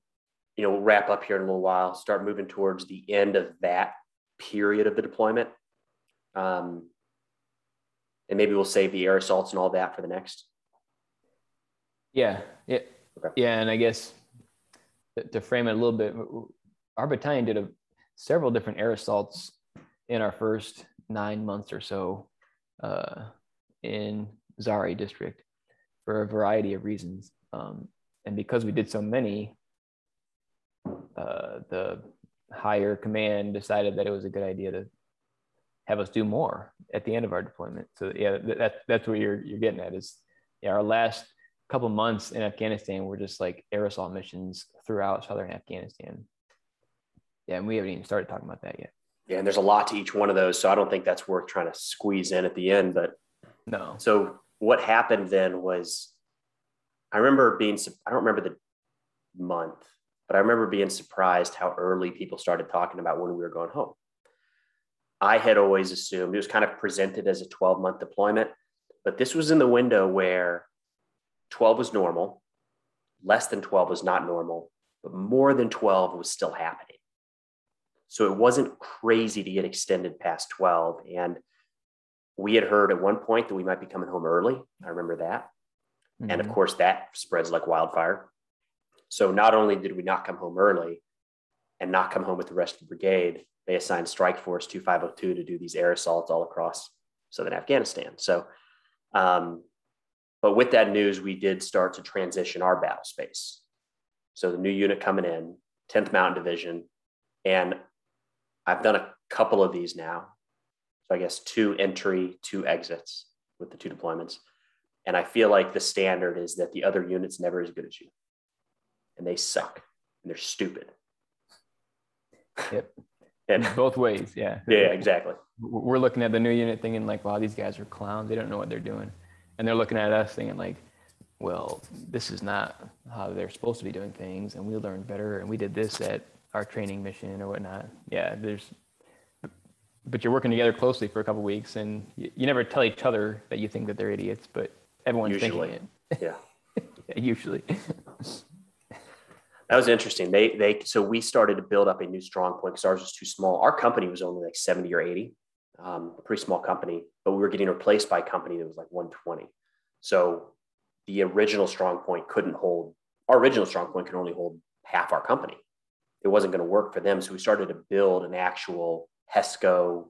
you know, we'll wrap up here in a little while, start moving towards the end of that period of the deployment? Um, and maybe we'll save the air assaults and all that for the next. Yeah, yeah, Okay. yeah, and I guess to, frame it a little bit, our battalion did a, several different air assaults in our first nine months or so uh, in Zhari district for a variety of reasons, um, and because we did so many, uh, the higher command decided that it was a good idea to have us do more at the end of our deployment. So yeah, that, that that's what you're you're getting at is yeah, our last couple months in Afghanistan were just like air assault missions throughout southern Afghanistan. Yeah, and we haven't even started talking about that yet. Yeah, and there's a lot to each one of those, so I don't think that's worth trying to squeeze in at the end. But No. so what happened then was I remember being, I don't remember the month, but I remember being surprised how early people started talking about when we were going home. I had always assumed it was kind of presented as a 12 month deployment, but this was in the window where 12 was normal, less than 12 was not normal, but more than 12 was still happening. So it wasn't crazy to get extended past 12. And we had heard at one point that we might be coming home early. I remember that. Mm-hmm. And of mm-hmm. course, that spreads like wildfire. So not only did we not come home early and not come home with the rest of the brigade, they assigned Strike Force 2502 to do these air assaults all across southern Afghanistan. So, um, but with that news, we did start to transition our battle space. So the new unit coming in, 10th Mountain Division, and I've done a couple of these now. So I guess two entry, two exits with the two deployments. And I feel like the standard is that the other unit's never as good as you. And they suck and they're stupid. Yep. <laughs> and both ways. Yeah. Yeah, exactly. We're looking at the new unit thinking like, wow, these guys are clowns. They don't know what they're doing. And they're looking at us thinking like, well, this is not how they're supposed to be doing things. And we learned better. And we did this at our training mission or whatnot. Yeah. There's, but you're working together closely for a couple weeks and you, you, never tell each other that you think that they're idiots, but everyone's usually. thinking it. Yeah. <laughs> yeah usually. <laughs> that was interesting. They they so we started to build up a new strong point because ours was too small. Our company was only like 70 or 80, um, a pretty small company, but we were getting replaced by a company that was like 120. So the original strong point couldn't hold our original strong point could only hold half our company. It wasn't going to work for them. So we started to build an actual HESCO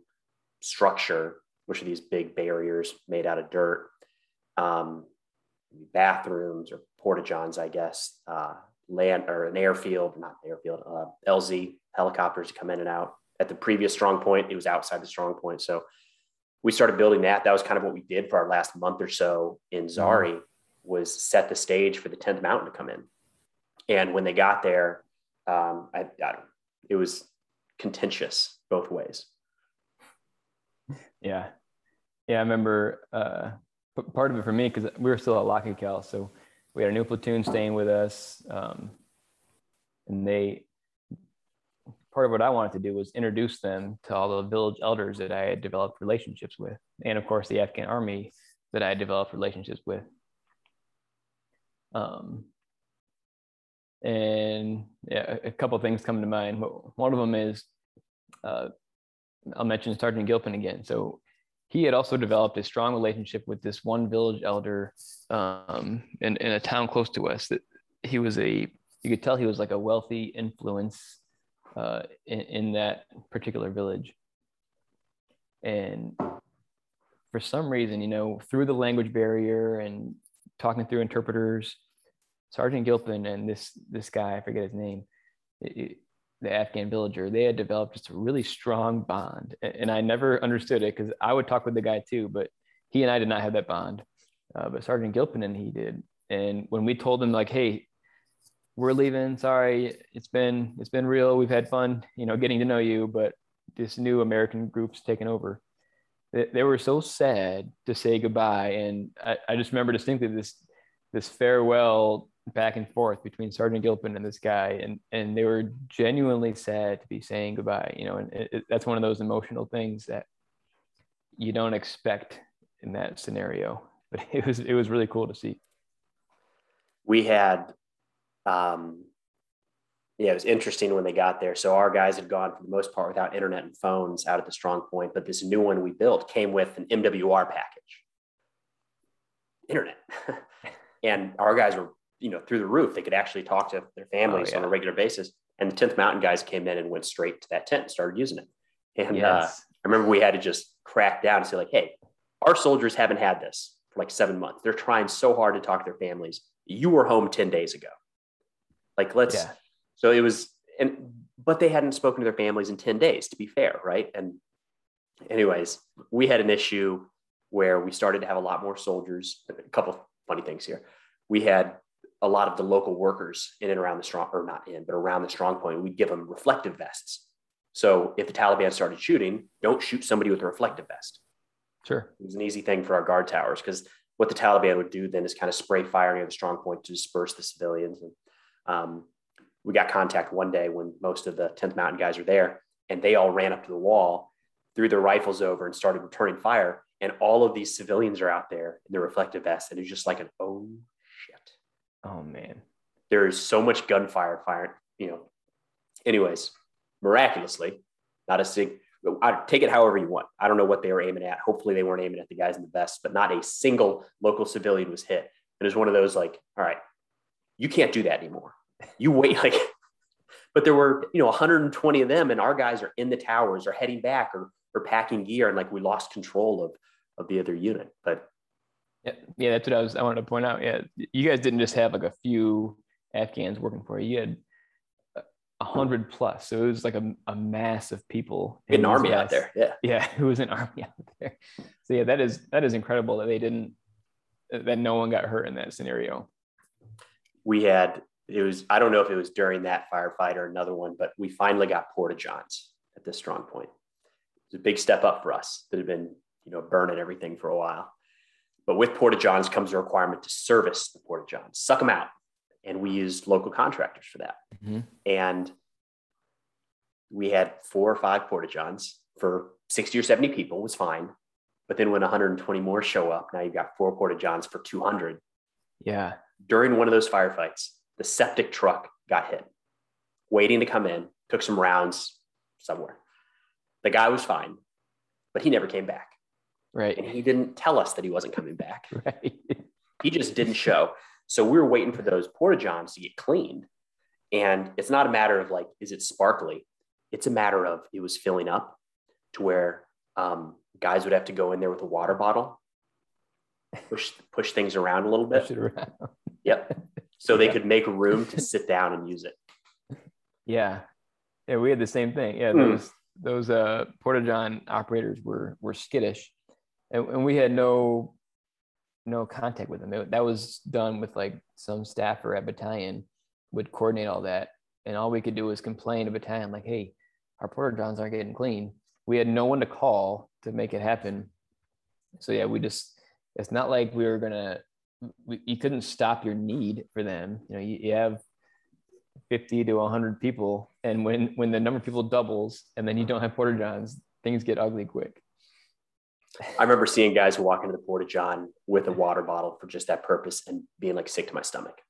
structure, which are these big barriers made out of dirt um, bathrooms or porta johns, I guess, uh, land or an airfield, not airfield, uh, LZ helicopters to come in and out. At the previous strong point, it was outside the strong point. So we started building that. That was kind of what we did for our last month or so in mm-hmm. Zhari mm-hmm. was set the stage for the 10th mountain to come in. And when they got there, um, I, I it was contentious both ways. Yeah. Yeah. I remember, uh, part of it for me because we were still at Cal, so we had a new platoon staying with us, um, and they part of what I wanted to do was introduce them to all the village elders that I had developed relationships with, and of course the Afghan army that I had developed relationships with. Um, and yeah, a couple things come to mind. One of them is uh, I'll mention Sergeant Gilpin again. So he had also developed a strong relationship with this one village elder um, in, in a town close to us. That he was a, you could tell he was like a wealthy influence uh, in, in that particular village. And for some reason, you know, through the language barrier and talking through interpreters, Sergeant Gilpin and this this guy, I forget his name, it, the Afghan villager, they had developed just a really strong bond. And I never understood it because I would talk with the guy too, but he and I did not have that bond. Uh, but Sergeant Gilpin and he did. And when we told him like, hey, we're leaving, sorry, it's been it's been real. We've had fun, you know, getting to know you, but this new American group's taken over. They, they were so sad to say goodbye. And I, I just remember distinctly this this farewell back and forth between Sergeant Gilpin and this guy, and and they were genuinely sad to be saying goodbye. You know, and it, it, that's one of those emotional things that you don't expect in that scenario. <laughs> But it was it was really cool to see. We had, um, yeah, it was interesting when they got there. So our guys had gone for the most part without internet and phones out at the strong point, but this new one we built came with an MWR package, internet. <laughs> and our guys were you know through the roof. They could actually talk to their families oh, yeah. on a regular basis. And the 10th Mountain guys came in and went straight to that tent and started using it. And uh, yes. uh, I remember we had to just crack down and say like, hey, our soldiers haven't had this for like seven months. They're trying so hard to talk to their families. You were home 10 days ago. Like let's yeah. so it was and but they hadn't spoken to their families in 10 days to be fair, right? And anyways, we had an issue where we started to have a lot more soldiers. A couple funny things here. We had a lot of the local workers in and around the strong, or not in, but around the strong point, we'd give them reflective vests. So if the Taliban started shooting, don't shoot somebody with a reflective vest. Sure. It was an easy thing for our guard towers because what the Taliban would do then is kind of spray fire near the strong point to disperse the civilians. And um, we got contact one day when most of the 10th Mountain guys are there, and they all ran up to the wall, threw their rifles over, and started returning fire. And all of these civilians are out there in their reflective vests, and it's just like an oh shit. Oh man, there is so much gunfire fire. You know. Anyways, miraculously, not a sig. I take it however you want. I don't know what they were aiming at. Hopefully, they weren't aiming at the guys in the vests, but not a single local civilian was hit. It was one of those like, all right, you can't do that anymore. You wait <laughs> like, but there were you know 120 of them, and our guys are in the towers or heading back or or packing gear, and like we lost control of of the other unit. But yeah, yeah, that's what I was. I wanted to point out. Yeah, you guys didn't just have like a few Afghans working for you. You had a hundred plus. So it was like a, a mass of people. An army out there. Yeah. Yeah. <laughs> It was an army out there. So yeah, that is, that is incredible that they didn't, that no one got hurt in that scenario. We had, it was, I don't know if it was during that firefight or another one, but we finally got Porta Johns at this strong point. It was a big step up for us that had been, you know, burning everything for a while. But with Porta Johns comes a requirement to service the Porta Johns, suck them out and we used local contractors for that. Mm-hmm. And we had four or five porta johns for 60 or 70 people was fine. But then when 120 more show up, now you've got four porta johns for 200. Yeah. During one of those firefights, the septic truck got hit, waiting to come in, took some rounds somewhere. The guy was fine, but he never came back. Right. And he didn't tell us that he wasn't coming back. <laughs> Right. He just didn't show. So we were waiting for those porta johns to get cleaned. And it's not a matter of like, is it sparkly? It's a matter of it was filling up to where um, guys would have to go in there with a water bottle, push push things around a little bit. Yep. So they could make room to sit down and use it. Yeah. Yeah, we had the same thing. Yeah, those mm. those uh porta john operators were were skittish. And, and we had no no contact with them. It, that was done with like some staffer at battalion would coordinate all that. And all we could do was complain to battalion, like, hey, our porta johns aren't getting clean. We had no one to call to make it happen. So yeah, we just, it's not like we were gonna, we, you couldn't stop your need for them. You know, you, you have 50 to 100 people. And when, when the number of people doubles and then you don't have porta johns, things get ugly quick. I remember seeing guys who walk into the porta john with a water bottle for just that purpose and being like sick to my stomach.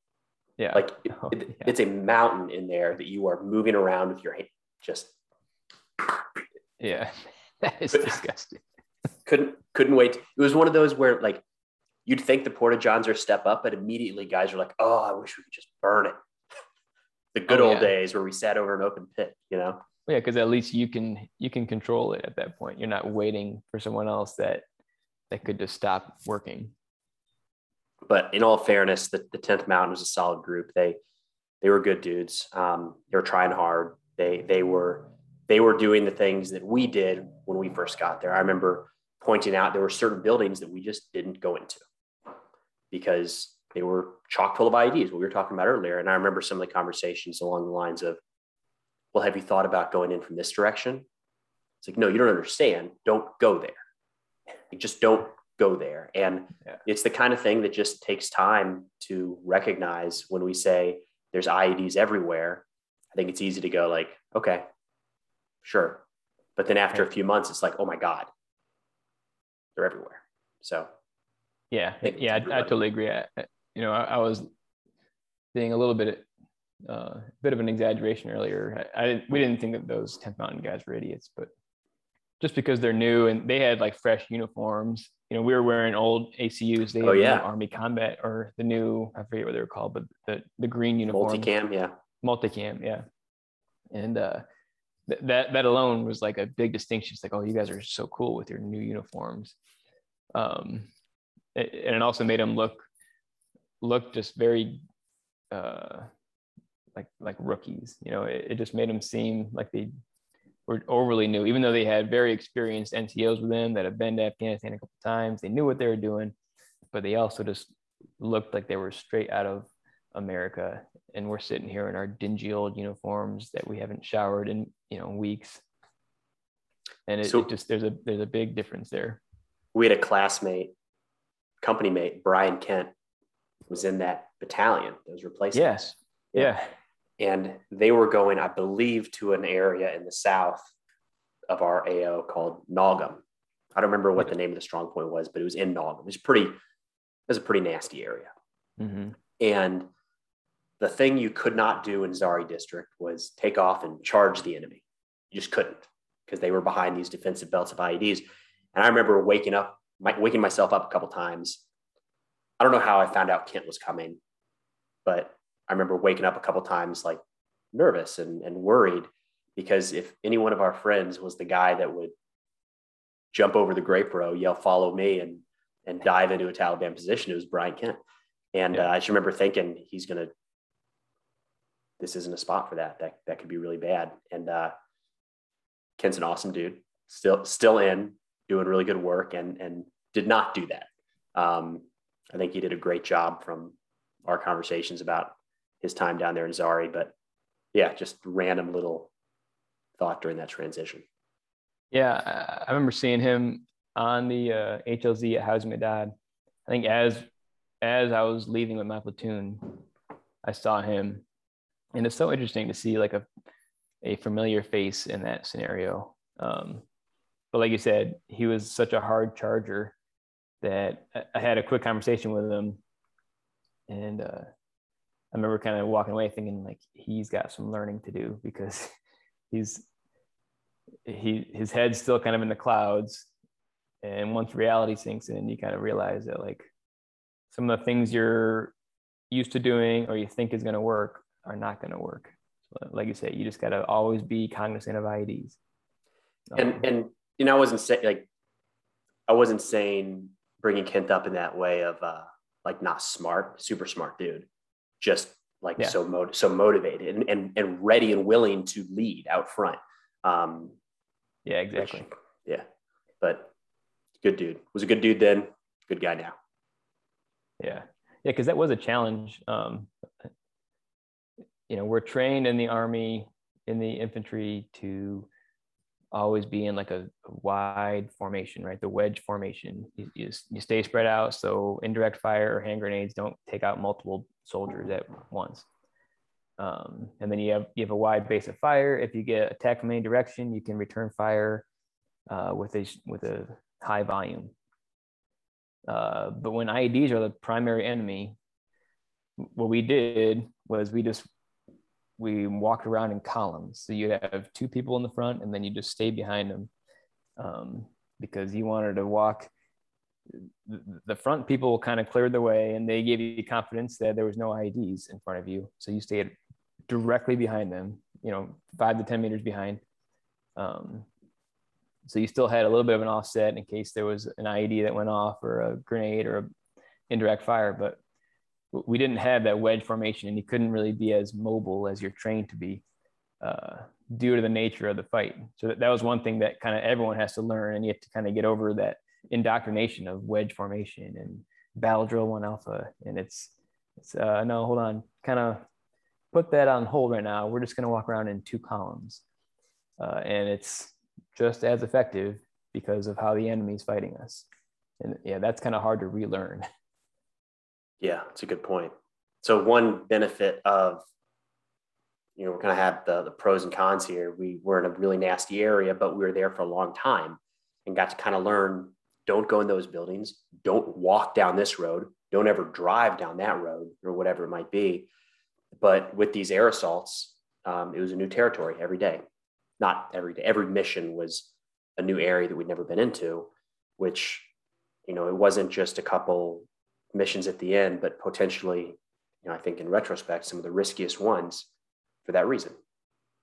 Yeah. Like it, oh, yeah. it's a mountain in there that you are moving around with your hand. Just. Yeah. <laughs> That is disgusting. <laughs> couldn't, couldn't wait. It was one of those where like you'd think the porta johns are step up, but immediately guys are like, oh, I wish we could just burn it. <laughs> the good oh, old yeah. days where we sat over an open pit, you know? Yeah because at least you can you can control it at that point. You're not waiting for someone else that that could just stop working. But in all fairness the, the 10th mountain was a solid group. They they were good dudes. Um, they were trying hard. They they were they were doing the things that we did when we first got there. I remember pointing out there were certain buildings that we just didn't go into because they were chock full of IEDs, what we were talking about earlier. And I remember some of the conversations along the lines of, well, have you thought about going in from this direction? It's like, no, you don't understand. Don't go there. You just don't go there. And yeah. it's the kind of thing that just takes time to recognize when we say there's IEDs everywhere. I think it's easy to go like, okay, sure. But then after a few months, it's like, oh my God, they're everywhere. So yeah, yeah, I, I, totally agree. I, you know, I, I was being a little bit uh, a bit of an exaggeration earlier. I, I, we didn't think that those 10th Mountain guys were idiots, but just because they're new and they had like fresh uniforms, you know, we were wearing old ACUs. They oh, yeah. Army Combat or the new, I forget what they were called, but the, the green uniform. Multicam, yeah. Multicam, yeah. And uh, th- that that alone was like a big distinction. It's like, oh, you guys are so cool with your new uniforms. Um, and it also made them look look just very uh, like like rookies. You know, it, it just made them seem like they were overly new, even though they had very experienced NCOs with them that have been to Afghanistan a couple times. They knew what they were doing, but they also just looked like they were straight out of America. And we're sitting here in our dingy old uniforms that we haven't showered in you know weeks. And it, so, it just there's a there's a big difference there. We had a classmate company mate Brian Kent was in that battalion that was replacing. Yes. Yeah. And they were going, I believe, to an area in the south of our AO called Nalgam. I don't remember what the name of the strong point was, but it was in Nalgam. It was pretty, it was a pretty nasty area. Mm-hmm. And the thing you could not do in Zhari district was take off and charge the enemy. You just couldn't because they were behind these defensive belts of IEDs. And I remember waking up, my, waking myself up a couple times. I don't know how I found out Kent was coming, but I remember waking up a couple times like nervous and, and worried because if any one of our friends was the guy that would jump over the grape row, yell, follow me, and and dive into a Taliban position, it was Brian Kent. And yeah. uh, I just remember thinking he's going to, this isn't a spot for that. That, that could be really bad. And uh, Kent's an awesome dude, still, still in doing really good work and, and did not do that. Um, I think he did a great job from our conversations about his time down there in Zhari, but yeah, just random little thought during that transition. Yeah, I remember seeing him on the uh, HLZ at Hazmi Dad. I think as as I was leaving with my platoon, I saw him, and it's so interesting to see like a a familiar face in that scenario. Um, but like you said, he was such a hard charger that I had a quick conversation with him, and uh, I remember kind of walking away thinking like he's got some learning to do because <laughs> he's he his head's still kind of in the clouds. And once reality sinks in you kind of realize that like some of the things you're used to doing or you think is going to work are not going to work. So like you said you just got to always be cognizant of ieds um, and and you know i wasn't saying like i wasn't saying bringing kent up in that way of uh like not smart super smart dude just like yeah. so mo- so motivated and, and and ready and willing to lead out front. Um, yeah, exactly. Which, yeah, but good dude. Was a good dude then. Good guy now. Yeah, yeah, because that was a challenge. Um, you know, we're trained in the army in the infantry to always be in like a, wide formation, right? The wedge formation. You, you, you, stay spread out so indirect fire or hand grenades don't take out multiple soldiers at once. Um, and then you have you have a wide base of fire. If you get attacked from any direction, you can return fire uh, with a with a high volume. Uh, but when IEDs are the primary enemy, what we did was we just we walked around in columns. So you'd have two people in the front, and then you just stay behind them um, because you wanted to walk. The front people kind of cleared the way, and they gave you confidence that there was no IEDs in front of you. So you stayed directly behind them, you know, five to ten meters behind. Um, so you still had a little bit of an offset in case there was an IED that went off or a grenade or a indirect fire, but we didn't have that wedge formation and you couldn't really be as mobile as you're trained to be uh, due to the nature of the fight. So that, that was one thing that kind of everyone has to learn and you have to kind of get over that indoctrination of wedge formation and battle drill one alpha. And it's, it's uh, no, hold on, kind of put that on hold right now. We're just going to walk around in two columns. Uh, and it's just as effective because of how the enemy's fighting us. And yeah, that's kind of hard to relearn. <laughs> Yeah, it's a good point. So one benefit of, you know, we're going to have the, the pros and cons here. We were in a really nasty area, but we were there for a long time and got to kind of learn, don't go in those buildings. Don't walk down this road. Don't ever drive down that road or whatever it might be. But with these air assaults, um, it was a new territory every day. Not every day. Every mission was a new area that we'd never been into, which, you know, it wasn't just a couple missions at the end, but potentially, you know, I think in retrospect, some of the riskiest ones for that reason.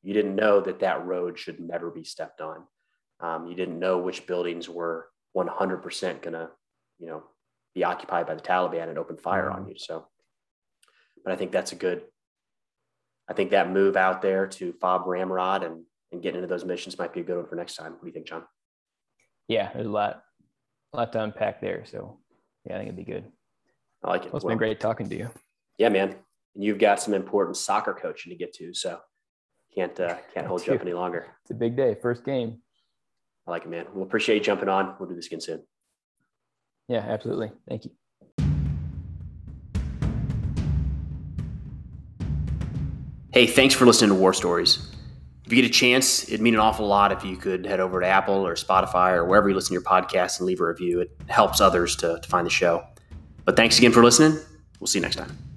You didn't know that that road should never be stepped on. Um, you didn't know which buildings were 100% going to, you know, be occupied by the Taliban and open fire on mm-hmm. you. So, but I think that's a good, I think that move out there to fob ramrod and, and getting into those missions might be a good one for next time. What do you think, John? Yeah, there's a lot, a lot to unpack there. So yeah, I think it'd be good. I like it. Well, it's been great talking to you. Yeah, man. And you've got some important soccer coaching to get to, so can't uh, can't hold you up <laughs> any longer. It's a big day, first game. I like it, man. We'll appreciate you jumping on. We'll do this again soon. Yeah, absolutely. Thank you. Hey, thanks for listening to War Stories. If you get a chance, it'd mean an awful lot if you could head over to Apple or Spotify or wherever you listen to your podcast and leave a review. It helps others to, to find the show. But thanks again for listening. We'll see you next time.